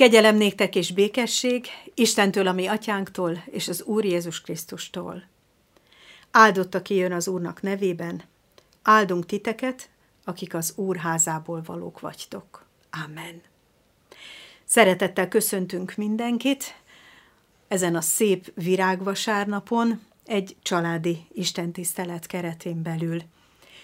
Kegyelem néktek és békesség Istentől, ami atyánktól, és az Úr Jézus Krisztustól. Áldott, aki jön az Úrnak nevében, áldunk titeket, akik az Úr házából valók vagytok. Amen. Szeretettel köszöntünk mindenkit ezen a szép virágvasárnapon, egy családi istentisztelet keretén belül.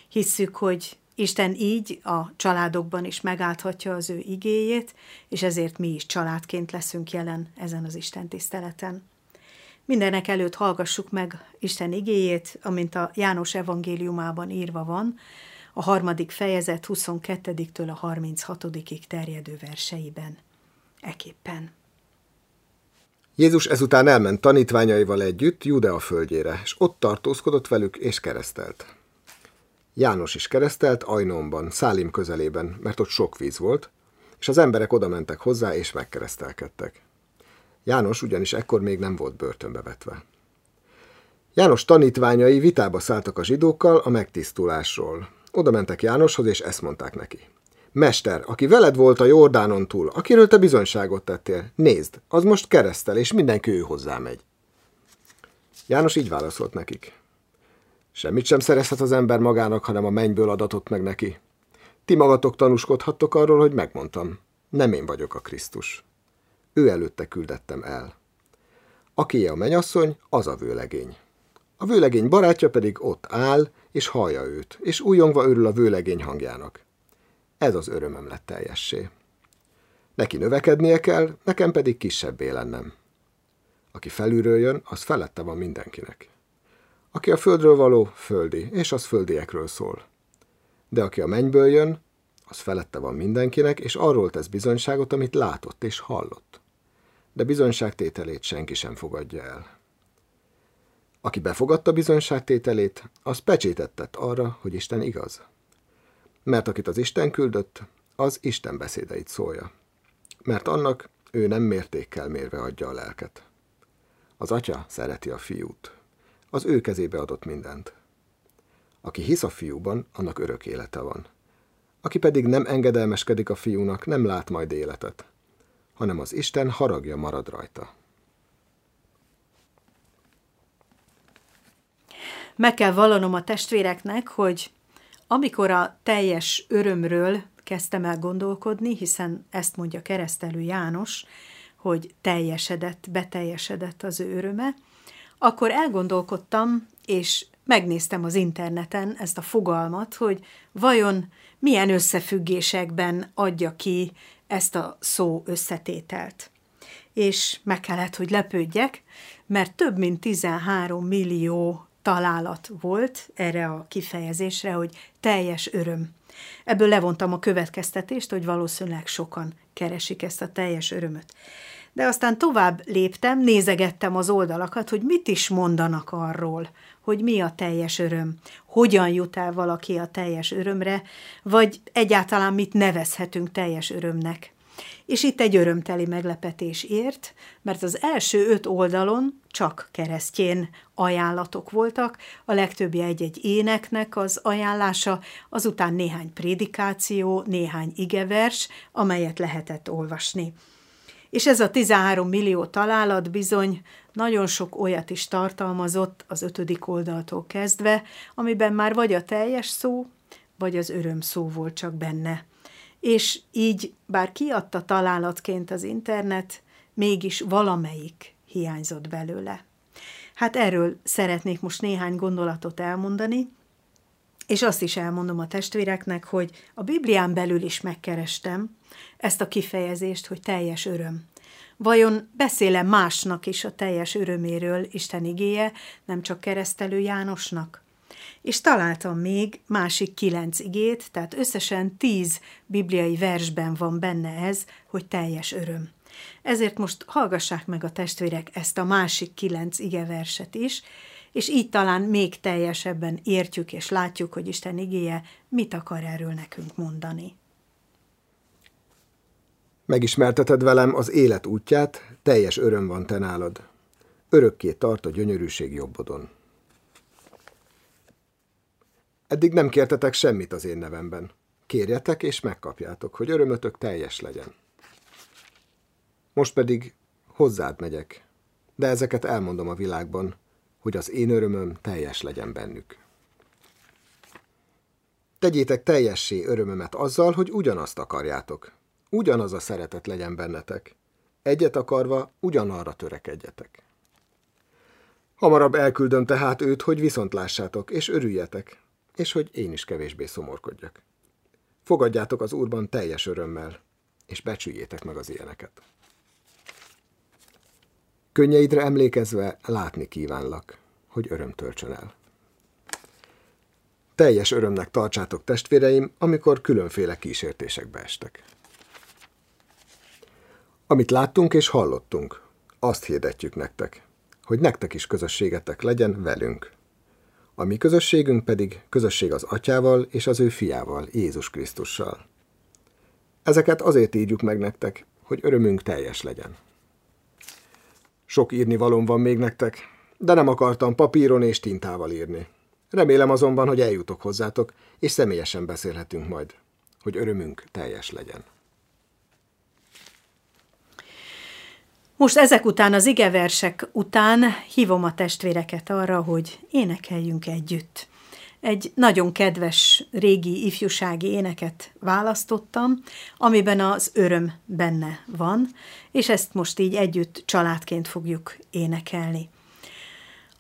Hisszük, hogy Isten így a családokban is megállthatja az ő igéjét, és ezért mi is családként leszünk jelen ezen az Isten tiszteleten. Mindenek előtt hallgassuk meg Isten igéjét, amint a János evangéliumában írva van, a harmadik fejezet 22-től a 36 terjedő verseiben. Eképpen. Jézus ezután elment tanítványaival együtt Judea földjére, és ott tartózkodott velük és keresztelt. János is keresztelt Ajnonban, Szálim közelében, mert ott sok víz volt, és az emberek oda mentek hozzá és megkeresztelkedtek. János ugyanis ekkor még nem volt börtönbe vetve. János tanítványai vitába szálltak a zsidókkal a megtisztulásról. Oda mentek Jánoshoz, és ezt mondták neki. Mester, aki veled volt a Jordánon túl, akiről te bizonyságot tettél, nézd, az most keresztel, és mindenki ő hozzá megy. János így válaszolt nekik. Semmit sem szerezhet az ember magának, hanem a mennyből adatot meg neki. Ti magatok tanúskodhattok arról, hogy megmondtam. Nem én vagyok a Krisztus. Ő előtte küldettem el. Aki a menyasszony, az a vőlegény. A vőlegény barátja pedig ott áll, és hallja őt, és újongva örül a vőlegény hangjának. Ez az örömöm lett teljessé. Neki növekednie kell, nekem pedig kisebbé lennem. Aki felülről jön, az felette van mindenkinek. Aki a földről való, földi, és az földiekről szól. De aki a mennyből jön, az felette van mindenkinek, és arról tesz bizonyságot, amit látott és hallott. De bizonyságtételét senki sem fogadja el. Aki befogadta bizonyságtételét, az pecsétet tett arra, hogy Isten igaz. Mert akit az Isten küldött, az Isten beszédeit szólja. Mert annak ő nem mértékkel mérve adja a lelket. Az atya szereti a fiút az ő kezébe adott mindent. Aki hisz a fiúban, annak örök élete van. Aki pedig nem engedelmeskedik a fiúnak, nem lát majd életet, hanem az Isten haragja marad rajta. Meg kell vallanom a testvéreknek, hogy amikor a teljes örömről kezdtem el gondolkodni, hiszen ezt mondja keresztelő János, hogy teljesedett, beteljesedett az ő öröme, akkor elgondolkodtam, és megnéztem az interneten ezt a fogalmat, hogy vajon milyen összefüggésekben adja ki ezt a szó összetételt. És meg kellett, hogy lepődjek, mert több mint 13 millió találat volt erre a kifejezésre, hogy teljes öröm. Ebből levontam a következtetést, hogy valószínűleg sokan keresik ezt a teljes örömöt de aztán tovább léptem, nézegettem az oldalakat, hogy mit is mondanak arról, hogy mi a teljes öröm, hogyan jut el valaki a teljes örömre, vagy egyáltalán mit nevezhetünk teljes örömnek. És itt egy örömteli meglepetés ért, mert az első öt oldalon csak keresztjén ajánlatok voltak, a legtöbbje egy-egy éneknek az ajánlása, azután néhány prédikáció, néhány igevers, amelyet lehetett olvasni. És ez a 13 millió találat bizony nagyon sok olyat is tartalmazott az ötödik oldaltól kezdve, amiben már vagy a teljes szó, vagy az öröm szó volt csak benne. És így, bár kiadta találatként az internet, mégis valamelyik hiányzott belőle. Hát erről szeretnék most néhány gondolatot elmondani, és azt is elmondom a testvéreknek, hogy a Biblián belül is megkerestem ezt a kifejezést, hogy teljes öröm. Vajon beszéle másnak is a teljes öröméről Isten igéje, nem csak keresztelő Jánosnak? És találtam még másik kilenc igét, tehát összesen tíz bibliai versben van benne ez, hogy teljes öröm. Ezért most hallgassák meg a testvérek ezt a másik kilenc igeverset is, és így talán még teljesebben értjük és látjuk, hogy Isten igéje mit akar erről nekünk mondani. Megismerteted velem az élet útját, teljes öröm van te nálad. Örökké tart a gyönyörűség jobbodon. Eddig nem kértetek semmit az én nevemben. Kérjetek és megkapjátok, hogy örömötök teljes legyen. Most pedig hozzád megyek, de ezeket elmondom a világban, hogy az én örömöm teljes legyen bennük. Tegyétek teljessé örömömet azzal, hogy ugyanazt akarjátok. Ugyanaz a szeretet legyen bennetek. Egyet akarva, ugyanarra törekedjetek. Hamarabb elküldöm tehát őt, hogy viszont lássátok, és örüljetek, és hogy én is kevésbé szomorkodjak. Fogadjátok az Úrban teljes örömmel, és becsüljétek meg az ilyeneket. Könnyeidre emlékezve látni kívánlak, hogy öröm töltsön el. Teljes örömnek tartsátok testvéreim, amikor különféle kísértésekbe estek. Amit láttunk és hallottunk, azt hirdetjük nektek, hogy nektek is közösségetek legyen velünk. A mi közösségünk pedig közösség az Atyával és az ő fiával, Jézus Krisztussal. Ezeket azért írjuk meg nektek, hogy örömünk teljes legyen. Sok írni valóm van még nektek, de nem akartam papíron és tintával írni. Remélem azonban, hogy eljutok hozzátok, és személyesen beszélhetünk majd, hogy örömünk teljes legyen. Most ezek után, az igeversek után hívom a testvéreket arra, hogy énekeljünk együtt. Egy nagyon kedves régi ifjúsági éneket választottam, amiben az öröm benne van, és ezt most így együtt családként fogjuk énekelni.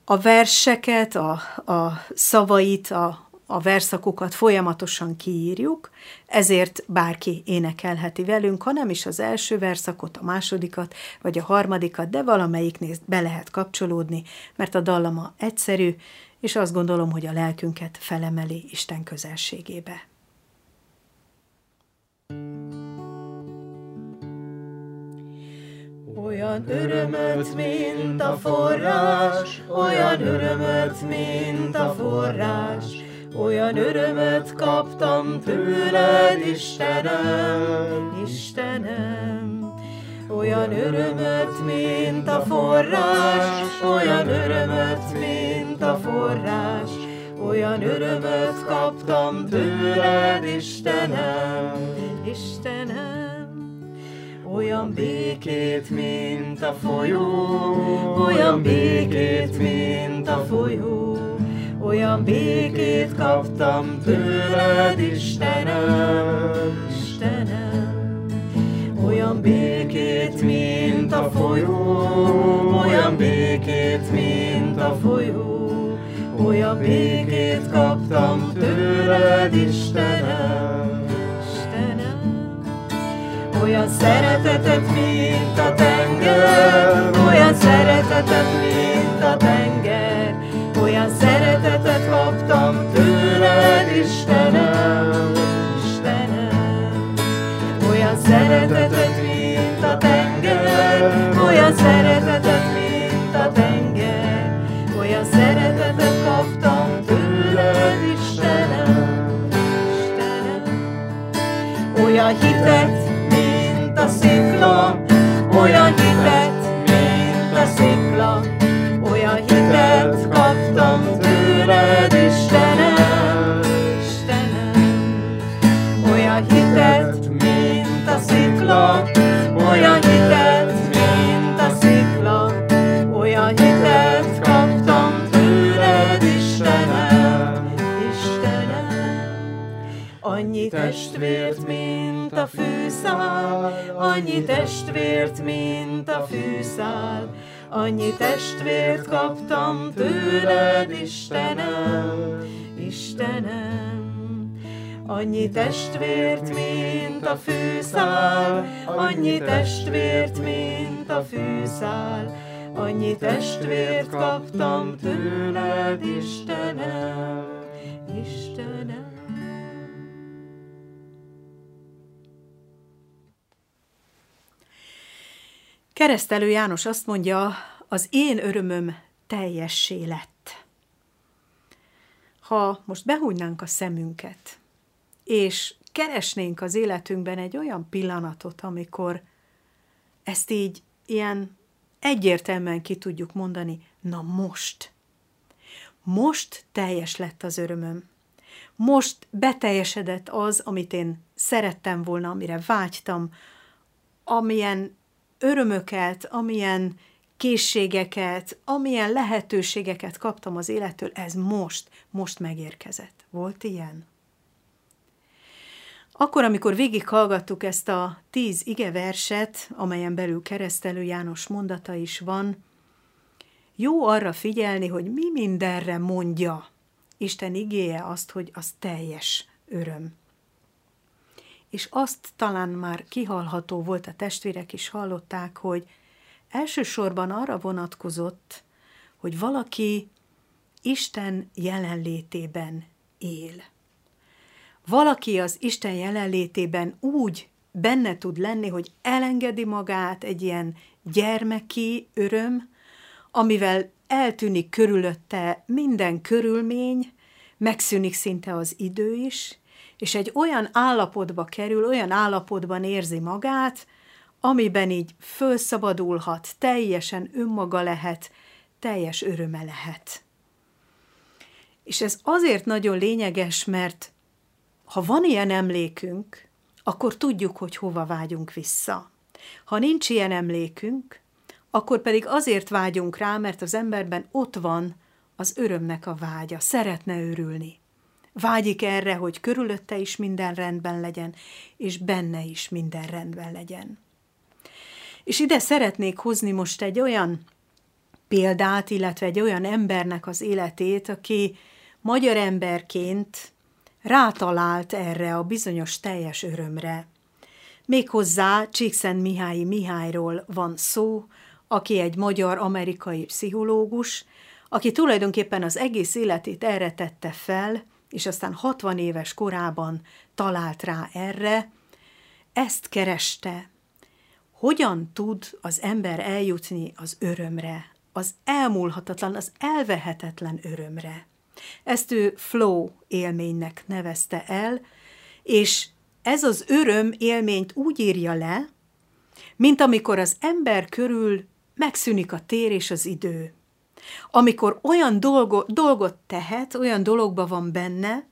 A verseket, a, a szavait, a, a verszakokat folyamatosan kiírjuk, ezért bárki énekelheti velünk, ha nem is az első verszakot, a másodikat, vagy a harmadikat, de valamelyiknél be lehet kapcsolódni, mert a dallama egyszerű, és azt gondolom, hogy a lelkünket felemeli Isten közelségébe. Olyan örömöt, mint a forrás, olyan örömöt, mint a forrás, olyan örömöt kaptam tőled, Istenem, Istenem. Olyan örömöt, mint a forrás, olyan örömöt, mint a forrás, olyan örömöt kaptam tőled, Istenem, Istenem. Olyan békét, mint a folyó, olyan békét, mint a folyó, olyan békét kaptam tőled, Istenem, Istenem. Olyan békét, mint a folyó, olyan békét, mint a folyó, olyan békét kaptam tőled, Istenem, Istenem. Olyan szeretetet, mint a tenger, olyan szeretetet, mint a tenger, testvért, mint a fűszál, annyi testvért, mint a fűszál, annyi testvért kaptam tőled, Istenem, Istenem. Annyi testvért, mint a fűszál, annyi testvért, mint a fűszál, annyi testvért kaptam tőled, Istenem, Keresztelő János azt mondja, az én örömöm teljessé lett. Ha most behújnánk a szemünket, és keresnénk az életünkben egy olyan pillanatot, amikor ezt így ilyen egyértelműen ki tudjuk mondani, na most, most teljes lett az örömöm. Most beteljesedett az, amit én szerettem volna, amire vágytam, amilyen örömöket, amilyen készségeket, amilyen lehetőségeket kaptam az élettől, ez most, most megérkezett. Volt ilyen? Akkor, amikor végighallgattuk ezt a tíz igeverset, amelyen belül keresztelő János mondata is van, jó arra figyelni, hogy mi mindenre mondja Isten igéje azt, hogy az teljes öröm. És azt talán már kihalható volt, a testvérek is hallották, hogy elsősorban arra vonatkozott, hogy valaki Isten jelenlétében él. Valaki az Isten jelenlétében úgy benne tud lenni, hogy elengedi magát egy ilyen gyermeki öröm, amivel eltűnik körülötte minden körülmény, megszűnik szinte az idő is, és egy olyan állapotba kerül, olyan állapotban érzi magát, amiben így fölszabadulhat, teljesen önmaga lehet, teljes öröme lehet. És ez azért nagyon lényeges, mert ha van ilyen emlékünk, akkor tudjuk, hogy hova vágyunk vissza. Ha nincs ilyen emlékünk, akkor pedig azért vágyunk rá, mert az emberben ott van az örömnek a vágya, szeretne örülni. Vágyik erre, hogy körülötte is minden rendben legyen, és benne is minden rendben legyen. És ide szeretnék hozni most egy olyan példát, illetve egy olyan embernek az életét, aki magyar emberként rátalált erre a bizonyos teljes örömre. Méghozzá Csíkszent Mihályi Mihályról van szó, aki egy magyar-amerikai pszichológus, aki tulajdonképpen az egész életét erre tette fel, és aztán 60 éves korában talált rá erre, ezt kereste. Hogyan tud az ember eljutni az örömre, az elmúlhatatlan, az elvehetetlen örömre? Ezt ő flow élménynek nevezte el, és ez az öröm élményt úgy írja le, mint amikor az ember körül megszűnik a tér és az idő. Amikor olyan dolgo, dolgot tehet, olyan dologba van benne,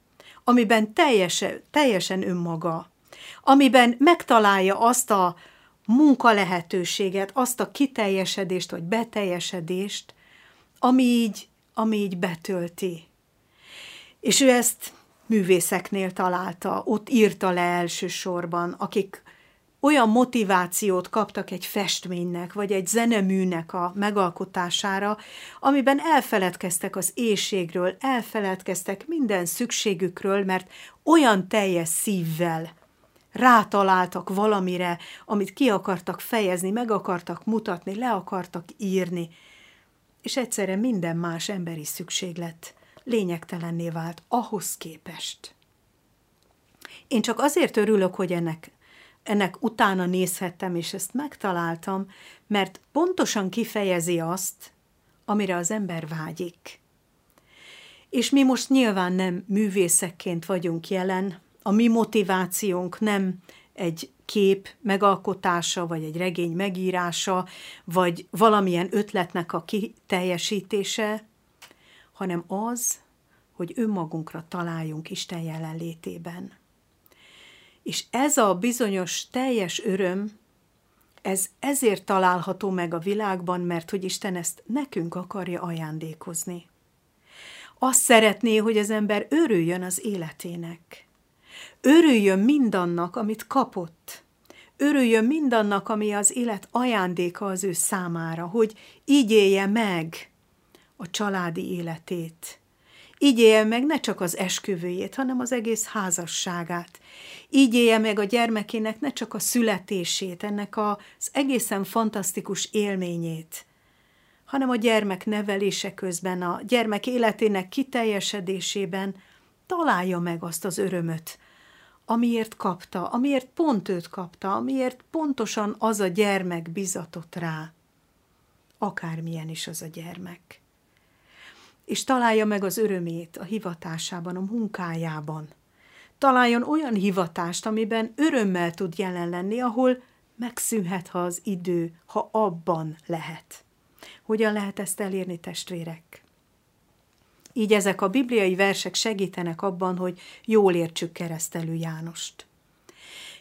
amiben teljesen, teljesen önmaga, amiben megtalálja azt a munka lehetőséget, azt a kiteljesedést vagy beteljesedést, ami így, ami így betölti. És ő ezt művészeknél találta, ott írta le elsősorban, akik olyan motivációt kaptak egy festménynek, vagy egy zeneműnek a megalkotására, amiben elfeledkeztek az éjségről, elfeledkeztek minden szükségükről, mert olyan teljes szívvel rátaláltak valamire, amit ki akartak fejezni, meg akartak mutatni, le akartak írni, és egyszerre minden más emberi szükséglet lényegtelenné vált ahhoz képest. Én csak azért örülök, hogy ennek ennek utána nézhettem, és ezt megtaláltam, mert pontosan kifejezi azt, amire az ember vágyik. És mi most nyilván nem művészekként vagyunk jelen, a mi motivációnk nem egy kép megalkotása, vagy egy regény megírása, vagy valamilyen ötletnek a kiteljesítése, hanem az, hogy önmagunkra találjunk Isten jelenlétében. És ez a bizonyos teljes öröm, ez ezért található meg a világban, mert hogy Isten ezt nekünk akarja ajándékozni. Azt szeretné, hogy az ember örüljön az életének. Örüljön mindannak, amit kapott. Örüljön mindannak, ami az élet ajándéka az ő számára, hogy így élje meg a családi életét, így élje meg ne csak az esküvőjét, hanem az egész házasságát. Így élje meg a gyermekének ne csak a születését, ennek az egészen fantasztikus élményét, hanem a gyermek nevelése közben, a gyermek életének kiteljesedésében találja meg azt az örömöt, amiért kapta, amiért pont őt kapta, amiért pontosan az a gyermek bizatott rá, akármilyen is az a gyermek és találja meg az örömét a hivatásában, a munkájában. Találjon olyan hivatást, amiben örömmel tud jelen lenni, ahol megszűnhet, ha az idő, ha abban lehet. Hogyan lehet ezt elérni, testvérek? Így ezek a bibliai versek segítenek abban, hogy jól értsük keresztelő Jánost.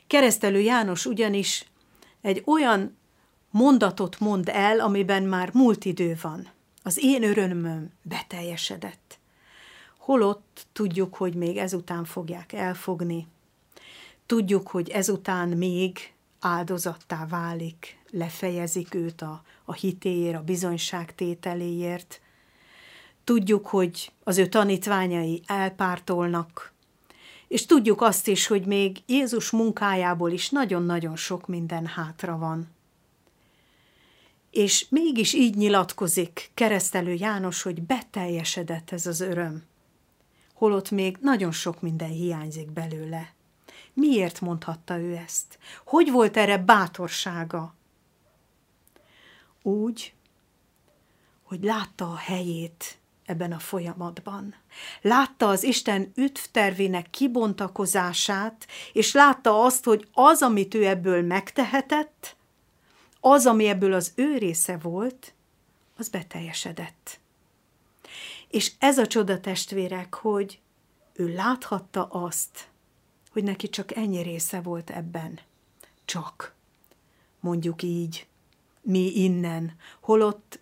Keresztelő János ugyanis egy olyan mondatot mond el, amiben már múlt idő van. Az én örömöm beteljesedett. Holott tudjuk, hogy még ezután fogják elfogni. Tudjuk, hogy ezután még áldozattá válik, lefejezik őt a, a hitéért, a bizonyságtételéért. Tudjuk, hogy az ő tanítványai elpártolnak, és tudjuk azt is, hogy még Jézus munkájából is nagyon-nagyon sok minden hátra van. És mégis így nyilatkozik keresztelő János, hogy beteljesedett ez az öröm. Holott még nagyon sok minden hiányzik belőle. Miért mondhatta ő ezt? Hogy volt erre bátorsága? Úgy, hogy látta a helyét ebben a folyamatban. Látta az Isten üdvtervének kibontakozását, és látta azt, hogy az, amit ő ebből megtehetett, az, ami ebből az ő része volt, az beteljesedett. És ez a csoda testvérek, hogy ő láthatta azt, hogy neki csak ennyi része volt ebben. Csak. Mondjuk így. Mi innen. Holott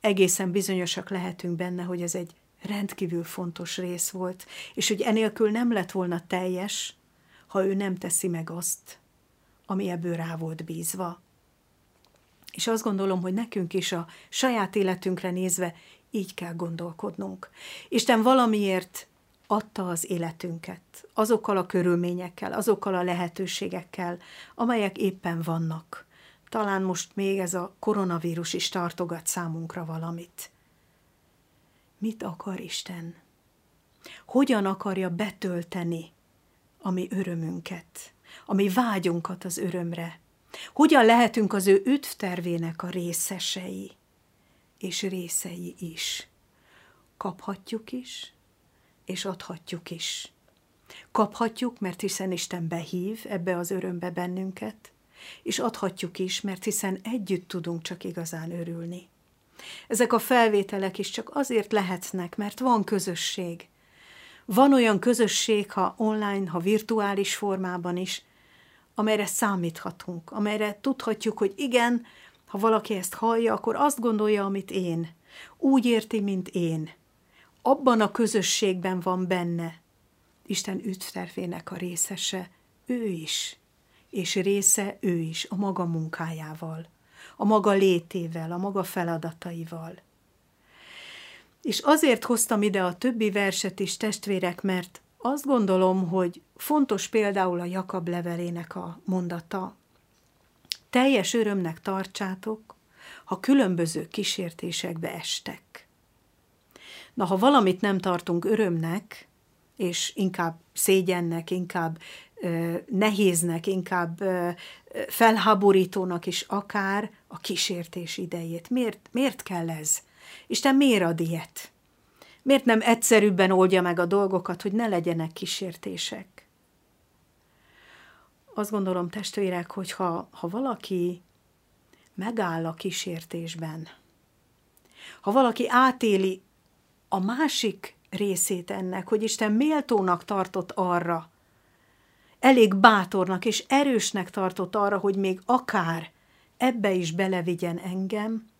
egészen bizonyosak lehetünk benne, hogy ez egy rendkívül fontos rész volt, és hogy enélkül nem lett volna teljes, ha ő nem teszi meg azt, ami ebből rá volt bízva. És azt gondolom, hogy nekünk is a saját életünkre nézve így kell gondolkodnunk. Isten valamiért adta az életünket, azokkal a körülményekkel, azokkal a lehetőségekkel, amelyek éppen vannak. Talán most még ez a koronavírus is tartogat számunkra valamit. Mit akar Isten? Hogyan akarja betölteni a mi örömünket, a mi vágyunkat az örömre? Hogyan lehetünk az ő üdvtervének a részesei és részei is? Kaphatjuk is, és adhatjuk is. Kaphatjuk, mert hiszen Isten behív ebbe az örömbe bennünket, és adhatjuk is, mert hiszen együtt tudunk csak igazán örülni. Ezek a felvételek is csak azért lehetnek, mert van közösség. Van olyan közösség, ha online, ha virtuális formában is, amelyre számíthatunk, amelyre tudhatjuk, hogy igen, ha valaki ezt hallja, akkor azt gondolja, amit én. Úgy érti, mint én abban a közösségben van benne. Isten üdvtervének a részese, ő is, és része ő is a maga munkájával, a maga létével, a maga feladataival. És azért hoztam ide a többi verset is, testvérek, mert azt gondolom, hogy fontos például a Jakab levelének a mondata. Teljes örömnek tartsátok, ha különböző kísértésekbe estek. Na, ha valamit nem tartunk örömnek, és inkább szégyennek, inkább ö, nehéznek, inkább ö, felháborítónak is akár a kísértés idejét. Miért, miért kell ez? Isten miért ad ilyet? Miért nem egyszerűbben oldja meg a dolgokat, hogy ne legyenek kísértések? Azt gondolom, testvérek, hogy ha, ha valaki megáll a kísértésben, ha valaki átéli a másik részét ennek, hogy Isten méltónak tartott arra, elég bátornak és erősnek tartott arra, hogy még akár ebbe is belevigyen engem,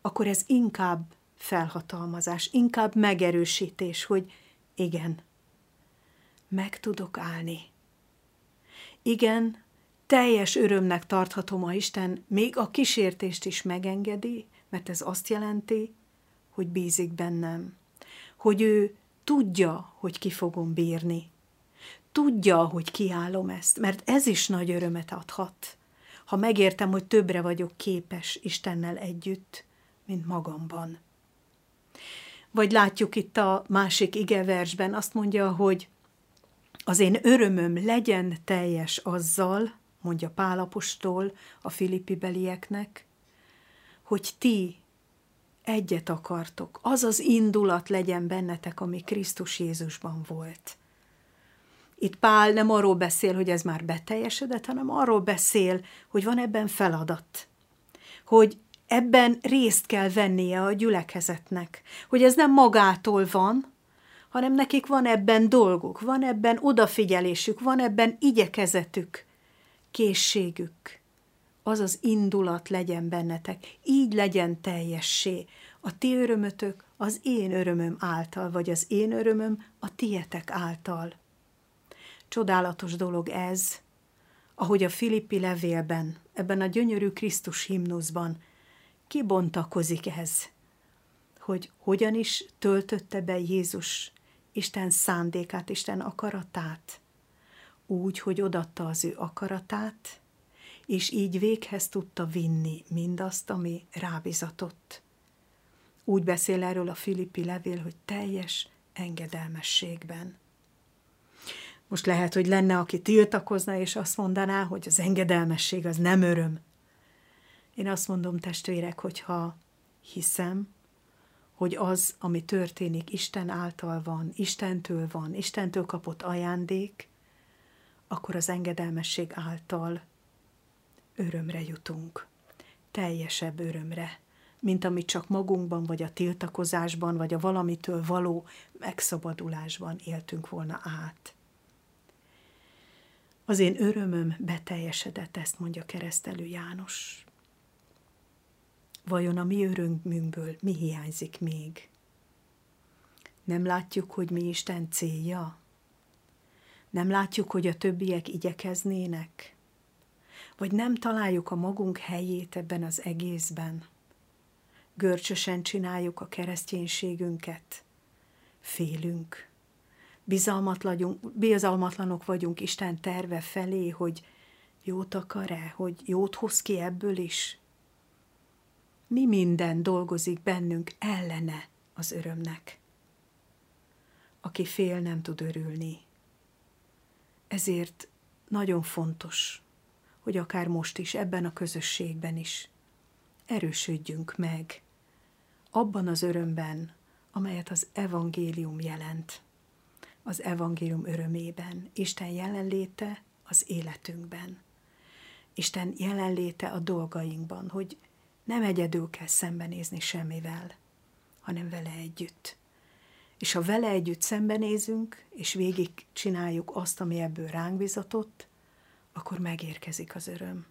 akkor ez inkább felhatalmazás, inkább megerősítés, hogy igen, meg tudok állni. Igen, teljes örömnek tarthatom, a Isten még a kísértést is megengedi, mert ez azt jelenti, hogy bízik bennem, hogy ő tudja, hogy ki fogom bírni. Tudja, hogy kiállom ezt, mert ez is nagy örömet adhat, ha megértem, hogy többre vagyok képes Istennel együtt, mint magamban. Vagy látjuk itt a másik igeversben, azt mondja, hogy az én örömöm legyen teljes azzal, mondja Pálapostól a filippi belieknek, hogy ti egyet akartok, az az indulat legyen bennetek, ami Krisztus Jézusban volt. Itt Pál nem arról beszél, hogy ez már beteljesedett, hanem arról beszél, hogy van ebben feladat. Hogy ebben részt kell vennie a gyülekezetnek. Hogy ez nem magától van, hanem nekik van ebben dolguk, van ebben odafigyelésük, van ebben igyekezetük, készségük az az indulat legyen bennetek, így legyen teljessé. A ti örömötök az én örömöm által, vagy az én örömöm a tietek által. Csodálatos dolog ez, ahogy a Filippi levélben, ebben a gyönyörű Krisztus himnuszban kibontakozik ez, hogy hogyan is töltötte be Jézus Isten szándékát, Isten akaratát, úgy, hogy odatta az ő akaratát, és így véghez tudta vinni mindazt, ami rábizatott. Úgy beszél erről a Filippi levél, hogy teljes engedelmességben. Most lehet, hogy lenne, aki tiltakozna, és azt mondaná, hogy az engedelmesség az nem öröm. Én azt mondom, testvérek, hogyha hiszem, hogy az, ami történik, Isten által van, Istentől van, Istentől kapott ajándék, akkor az engedelmesség által örömre jutunk, teljesebb örömre, mint amit csak magunkban, vagy a tiltakozásban, vagy a valamitől való megszabadulásban éltünk volna át. Az én örömöm beteljesedett, ezt mondja keresztelő János. Vajon a mi örömünkből mi hiányzik még? Nem látjuk, hogy mi Isten célja? Nem látjuk, hogy a többiek igyekeznének? Vagy nem találjuk a magunk helyét ebben az egészben? Görcsösen csináljuk a kereszténységünket? Félünk? Bizalmatlanok vagyunk Isten terve felé, hogy jót akar-e, hogy jót hoz ki ebből is? Mi minden dolgozik bennünk ellene az örömnek? Aki fél, nem tud örülni. Ezért nagyon fontos, hogy akár most is, ebben a közösségben is erősödjünk meg abban az örömben, amelyet az evangélium jelent. Az evangélium örömében, Isten jelenléte az életünkben. Isten jelenléte a dolgainkban, hogy nem egyedül kell szembenézni semmivel, hanem vele együtt. És ha vele együtt szembenézünk, és végig csináljuk azt, ami ebből ránk bizatott, akkor megérkezik az öröm.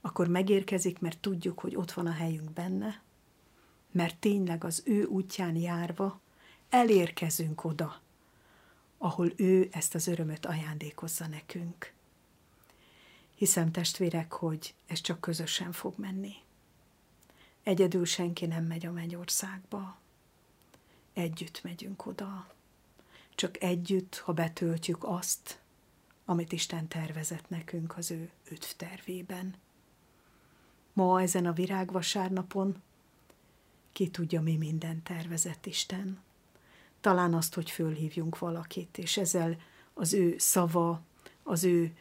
Akkor megérkezik, mert tudjuk, hogy ott van a helyünk benne, mert tényleg az ő útján járva elérkezünk oda, ahol ő ezt az örömöt ajándékozza nekünk. Hiszem, testvérek, hogy ez csak közösen fog menni. Egyedül senki nem megy a mennyországba. Együtt megyünk oda. Csak együtt, ha betöltjük azt, amit Isten tervezett nekünk az ő öt tervében. Ma ezen a virágvasárnapon ki tudja, mi minden tervezett Isten. Talán azt, hogy fölhívjunk valakit, és ezzel az ő szava, az ő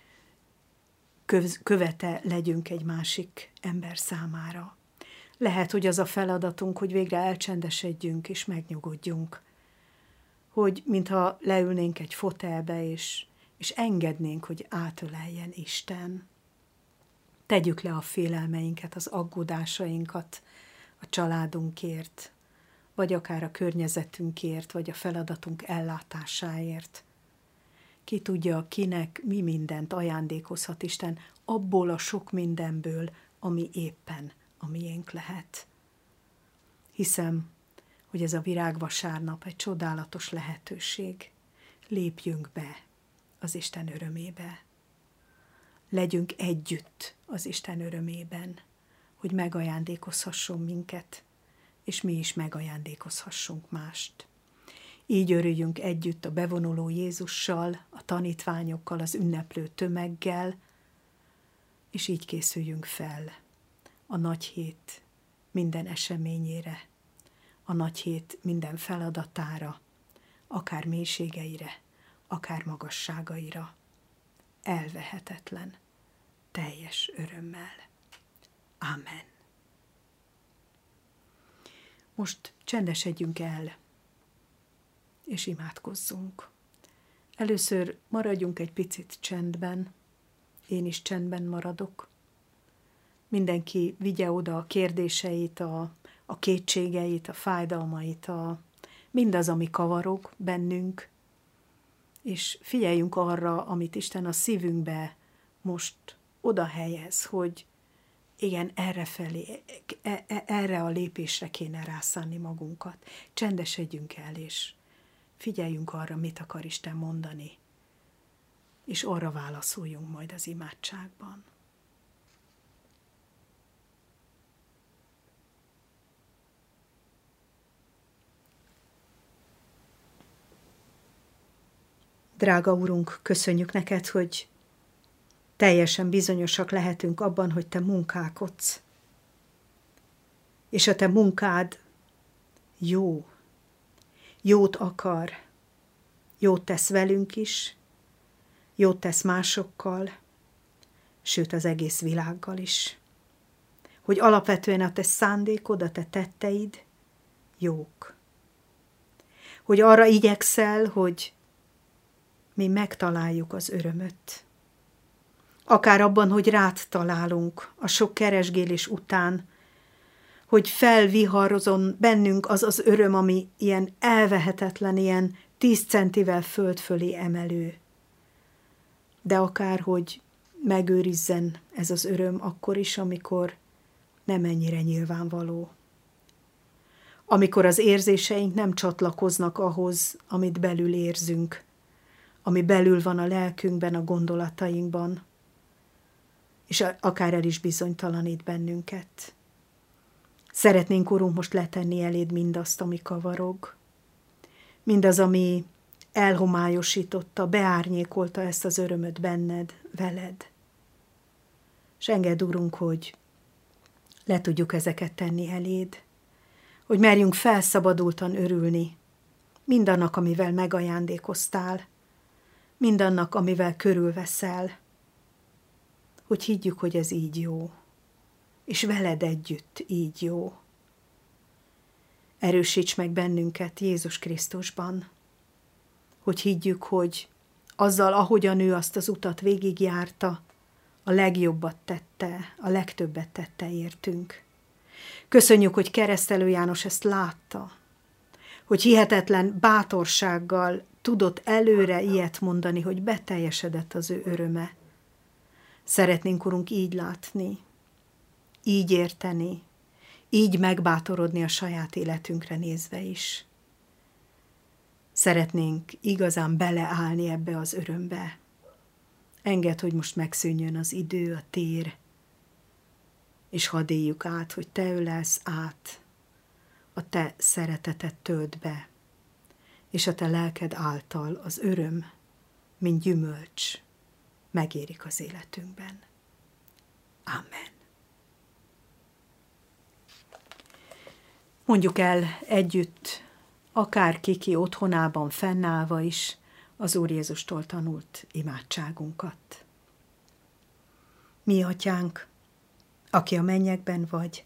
követe legyünk egy másik ember számára. Lehet, hogy az a feladatunk, hogy végre elcsendesedjünk és megnyugodjunk. Hogy mintha leülnénk egy fotelbe, és, és engednénk, hogy átöleljen Isten. Tegyük le a félelmeinket, az aggódásainkat a családunkért, vagy akár a környezetünkért, vagy a feladatunk ellátásáért. Ki tudja, kinek mi mindent ajándékozhat Isten abból a sok mindenből, ami éppen a miénk lehet. Hiszem, hogy ez a virágvasárnap egy csodálatos lehetőség. Lépjünk be az Isten örömébe. Legyünk együtt az Isten örömében, hogy megajándékozhasson minket, és mi is megajándékozhassunk mást. Így örüljünk együtt a bevonuló Jézussal, a tanítványokkal, az ünneplő tömeggel, és így készüljünk fel a nagy hét minden eseményére, a nagy hét minden feladatára, akár mélységeire, akár magasságaira. Elvehetetlen, teljes örömmel. Amen. Most csendesedjünk el, és imádkozzunk. Először maradjunk egy picit csendben, én is csendben maradok, mindenki vigye oda a kérdéseit, a, a kétségeit, a fájdalmait, a, mindaz, ami kavarog bennünk, és figyeljünk arra, amit Isten a szívünkbe most oda helyez, hogy igen, erre felé, e, e, erre a lépésre kéne rászánni magunkat. Csendesedjünk el, és figyeljünk arra, mit akar Isten mondani, és arra válaszoljunk majd az imádságban. Drága Urunk, köszönjük neked, hogy teljesen bizonyosak lehetünk abban, hogy te munkálkodsz. És a te munkád jó, jót akar, jót tesz velünk is, jót tesz másokkal, sőt az egész világgal is. Hogy alapvetően a te szándékod, a te tetteid jók. Hogy arra igyekszel, hogy mi megtaláljuk az örömöt. Akár abban, hogy rád találunk a sok keresgélés után, hogy felviharozon bennünk az az öröm, ami ilyen elvehetetlen, ilyen tíz centivel föld fölé emelő. De akár, hogy megőrizzen ez az öröm akkor is, amikor nem ennyire nyilvánvaló. Amikor az érzéseink nem csatlakoznak ahhoz, amit belül érzünk, ami belül van a lelkünkben, a gondolatainkban, és akár el is bizonytalanít bennünket. Szeretnénk, Urunk, most letenni eléd mindazt, ami kavarog, mindaz, ami elhomályosította, beárnyékolta ezt az örömöt benned, veled. És engedd, Urunk, hogy le tudjuk ezeket tenni eléd, hogy merjünk felszabadultan örülni mindannak, amivel megajándékoztál, mindannak, amivel körülveszel, hogy higgyük, hogy ez így jó, és veled együtt így jó. Erősíts meg bennünket Jézus Krisztusban, hogy higgyük, hogy azzal, ahogyan ő azt az utat végigjárta, a legjobbat tette, a legtöbbet tette értünk. Köszönjük, hogy keresztelő János ezt látta, hogy hihetetlen bátorsággal tudott előre ilyet mondani, hogy beteljesedett az ő öröme. Szeretnénk, Urunk, így látni, így érteni, így megbátorodni a saját életünkre nézve is. Szeretnénk igazán beleállni ebbe az örömbe. Enged, hogy most megszűnjön az idő, a tér, és hadd éljük át, hogy Te ölelsz át, a Te szeretetet tölt be és a te lelked által az öröm, mint gyümölcs, megérik az életünkben. Amen. Mondjuk el együtt, akár kiki otthonában fennállva is, az Úr Jézustól tanult imádságunkat. Mi, atyánk, aki a mennyekben vagy,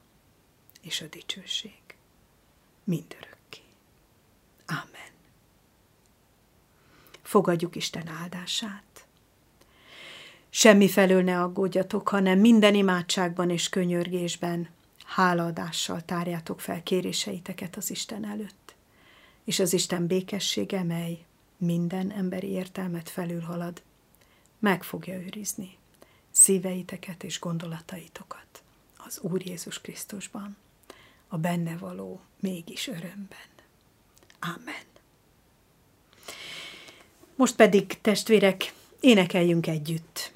és a dicsőség mindörökké. Amen fogadjuk Isten áldását. Semmi felől ne aggódjatok, hanem minden imádságban és könyörgésben hálaadással tárjátok fel kéréseiteket az Isten előtt. És az Isten békessége, mely minden emberi értelmet felülhalad, meg fogja őrizni szíveiteket és gondolataitokat az Úr Jézus Krisztusban, a benne való mégis örömben. Amen. Most pedig, testvérek, énekeljünk együtt.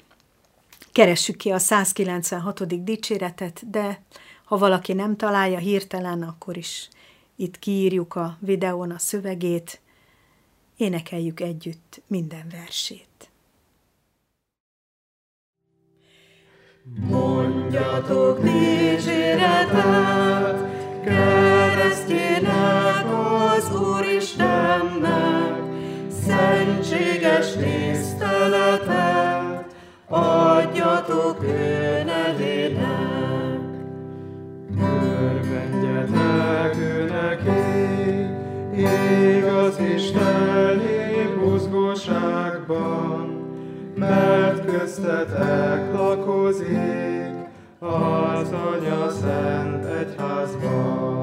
Keressük ki a 196. dicséretet, de ha valaki nem találja hirtelen, akkor is itt kiírjuk a videón a szövegét, énekeljük együtt minden versét. Mondjatok dicséretet, keresztjének az Úristennek, szentséges tiszteletet adjatok ő nevének. Örvendjetek ő neki, igaz Isteni buzgóságban, mert köztetek lakozik az Anya Szent Egyházban.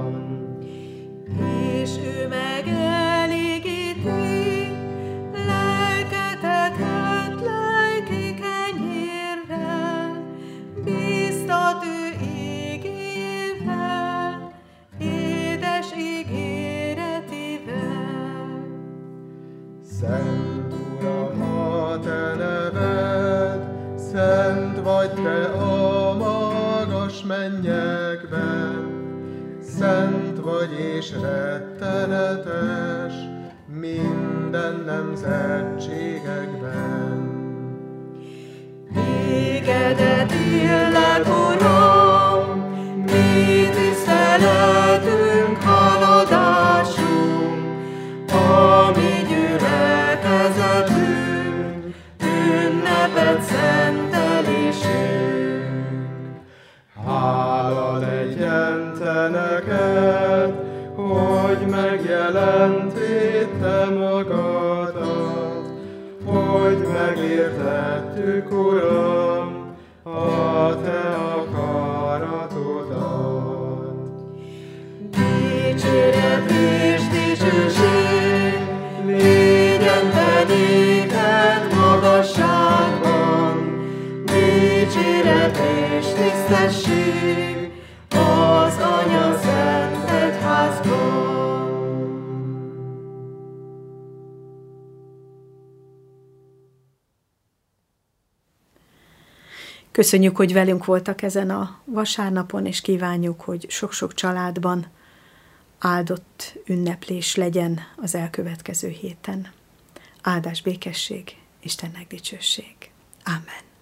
Hogy megjelentél te magadat, hogy megértettük, Uram, a te akaratodat. Köszönjük, hogy velünk voltak ezen a vasárnapon, és kívánjuk, hogy sok-sok családban áldott ünneplés legyen az elkövetkező héten. Áldás békesség, Istennek dicsőség. Amen.